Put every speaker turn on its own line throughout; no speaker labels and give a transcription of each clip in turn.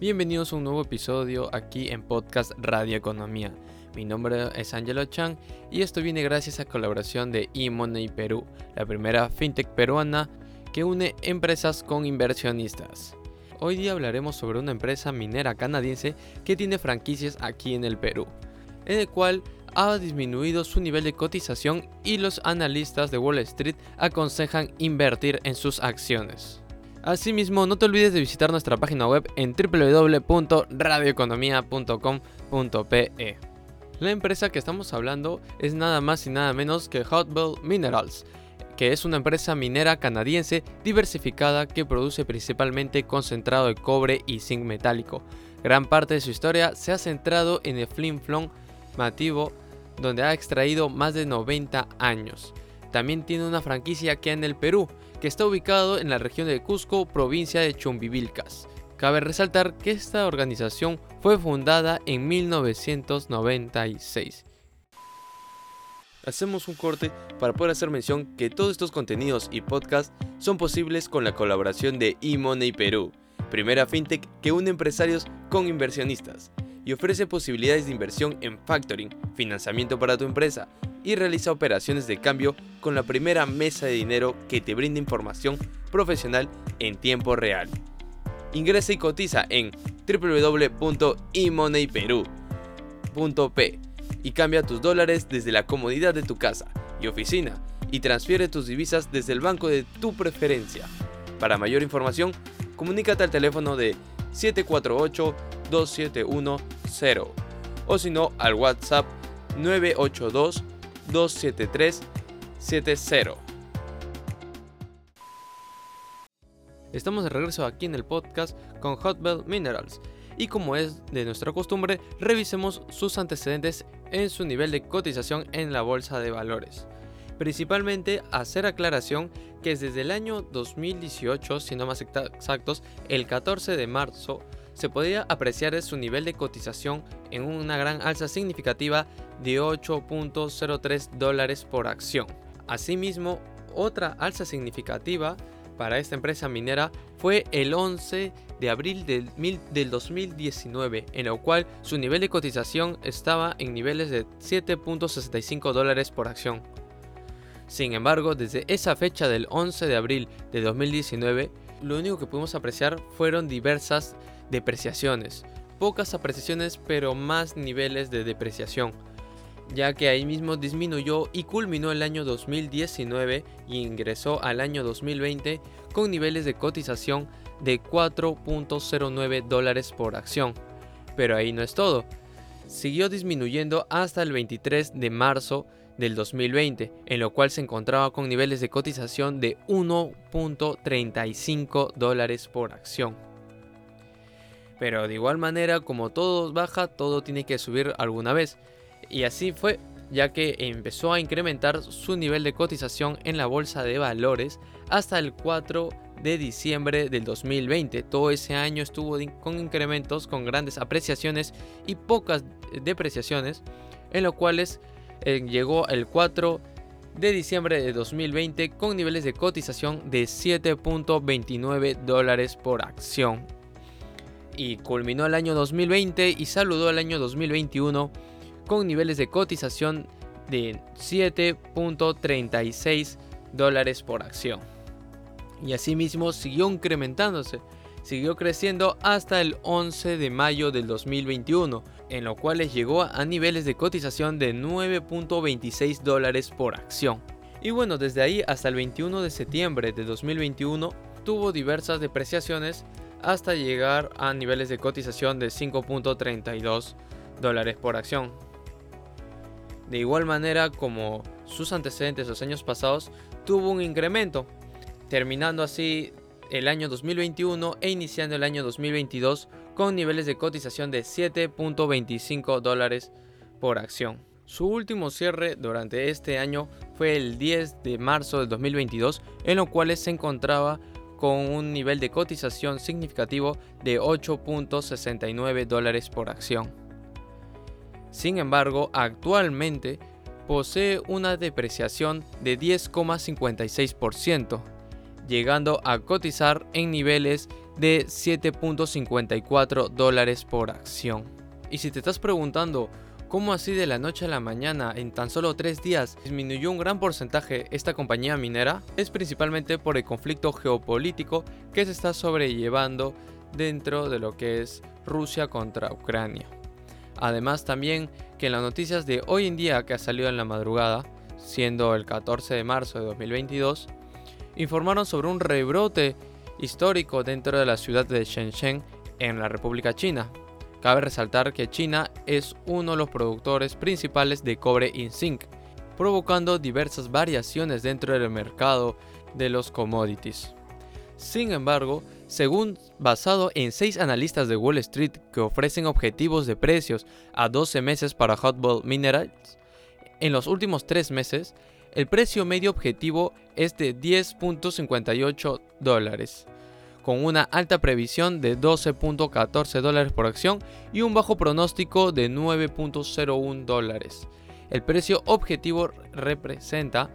Bienvenidos a un nuevo episodio aquí en Podcast Radio Economía. Mi nombre es Angelo Chan y esto viene gracias a colaboración de eMoney Perú, la primera fintech peruana que une empresas con inversionistas. Hoy día hablaremos sobre una empresa minera canadiense que tiene franquicias aquí en el Perú, en el cual ha disminuido su nivel de cotización y los analistas de Wall Street aconsejan invertir en sus acciones. Asimismo, no te olvides de visitar nuestra página web en www.radioeconomia.com.pe. La empresa que estamos hablando es nada más y nada menos que Hotbell Minerals, que es una empresa minera canadiense diversificada que produce principalmente concentrado de cobre y zinc metálico. Gran parte de su historia se ha centrado en el Flin Flon Mativo, donde ha extraído más de 90 años. También tiene una franquicia aquí en el Perú, que está ubicado en la región de Cusco, provincia de Chumbivilcas. Cabe resaltar que esta organización fue fundada en 1996. Hacemos un corte para poder hacer mención que todos estos contenidos y podcasts son posibles con la colaboración de eMoney Perú, primera fintech que une empresarios con inversionistas y ofrece posibilidades de inversión en factoring, financiamiento para tu empresa, y realiza operaciones de cambio con la primera mesa de dinero que te brinda información profesional en tiempo real. Ingresa y cotiza en www.emoneyperu.p y cambia tus dólares desde la comodidad de tu casa y oficina y transfiere tus divisas desde el banco de tu preferencia. Para mayor información, comunícate al teléfono de 748-2710 o si no al WhatsApp 982 27370. Estamos de regreso aquí en el podcast con Hotbell Minerals y como es de nuestra costumbre, revisemos sus antecedentes en su nivel de cotización en la bolsa de valores. Principalmente hacer aclaración que es desde el año 2018, si no más exactos, el 14 de marzo, se podía apreciar su nivel de cotización en una gran alza significativa de 8.03 dólares por acción. Asimismo, otra alza significativa para esta empresa minera fue el 11 de abril del, 2019, en lo cual su nivel de cotización estaba en niveles de 7.65 dólares por acción. Sin embargo, desde esa fecha del 11 de abril de 2019, lo único que pudimos apreciar fueron diversas depreciaciones. Pocas apreciaciones pero más niveles de depreciación, ya que ahí mismo disminuyó y culminó el año 2019 y ingresó al año 2020 con niveles de cotización de 4.09 dólares por acción. Pero ahí no es todo. Siguió disminuyendo hasta el 23 de marzo del 2020, en lo cual se encontraba con niveles de cotización de 1.35 dólares por acción. Pero de igual manera, como todo baja, todo tiene que subir alguna vez. Y así fue, ya que empezó a incrementar su nivel de cotización en la bolsa de valores hasta el 4 de diciembre del 2020. Todo ese año estuvo con incrementos, con grandes apreciaciones y pocas depreciaciones, en lo cuales eh, llegó el 4 de diciembre de 2020 con niveles de cotización de 7.29 dólares por acción y culminó el año 2020 y saludó el año 2021 con niveles de cotización de 7.36 dólares por acción. Y asimismo siguió incrementándose, siguió creciendo hasta el 11 de mayo del 2021, en lo cual llegó a niveles de cotización de 9.26 dólares por acción. Y bueno, desde ahí hasta el 21 de septiembre de 2021 tuvo diversas depreciaciones hasta llegar a niveles de cotización de 5.32 dólares por acción. De igual manera como sus antecedentes los años pasados, tuvo un incremento, terminando así el año 2021 e iniciando el año 2022 con niveles de cotización de 7.25 dólares por acción. Su último cierre durante este año fue el 10 de marzo del 2022, en lo cual se encontraba con un nivel de cotización significativo de 8.69 dólares por acción. Sin embargo, actualmente posee una depreciación de 10,56%, llegando a cotizar en niveles de 7.54 dólares por acción. Y si te estás preguntando cómo así de la noche a la mañana en tan solo 3 días disminuyó un gran porcentaje esta compañía minera, es principalmente por el conflicto geopolítico que se está sobrellevando dentro de lo que es Rusia contra Ucrania. Además también que en las noticias de hoy en día que ha salido en la madrugada, siendo el 14 de marzo de 2022, informaron sobre un rebrote histórico dentro de la ciudad de Shenzhen en la República China. Cabe resaltar que China es uno de los productores principales de cobre in zinc, provocando diversas variaciones dentro del mercado de los commodities. Sin embargo, según basado en 6 analistas de Wall Street que ofrecen objetivos de precios a 12 meses para Hot Minerals, en los últimos 3 meses, el precio medio objetivo es de 10.58 dólares, con una alta previsión de 12.14 dólares por acción y un bajo pronóstico de 9.01 dólares. El precio objetivo representa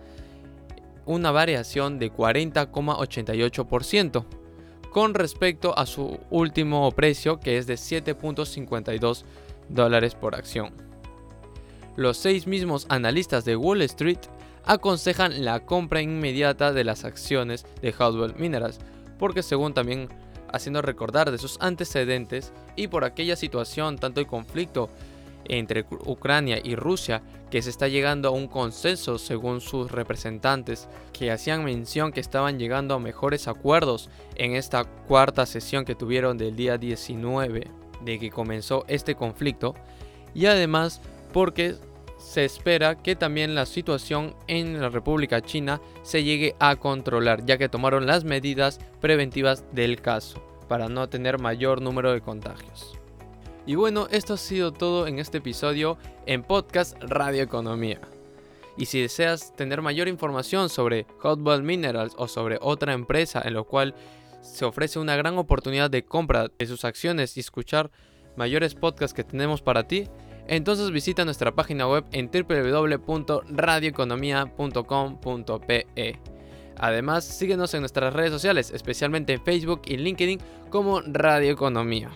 una variación de 40,88% con respecto a su último precio que es de 7.52 dólares por acción. Los seis mismos analistas de Wall Street aconsejan la compra inmediata de las acciones de Hotwell Minerals, porque según también haciendo recordar de sus antecedentes y por aquella situación, tanto el conflicto entre Ucrania y Rusia, que se está llegando a un consenso según sus representantes, que hacían mención que estaban llegando a mejores acuerdos en esta cuarta sesión que tuvieron del día 19 de que comenzó este conflicto, y además porque se espera que también la situación en la República China se llegue a controlar, ya que tomaron las medidas preventivas del caso para no tener mayor número de contagios. Y bueno, esto ha sido todo en este episodio en Podcast Radio Economía. Y si deseas tener mayor información sobre Hotball Minerals o sobre otra empresa en la cual se ofrece una gran oportunidad de compra de sus acciones y escuchar mayores podcasts que tenemos para ti, entonces visita nuestra página web en www.radioeconomia.com.pe. Además, síguenos en nuestras redes sociales, especialmente en Facebook y LinkedIn como Radio Economía.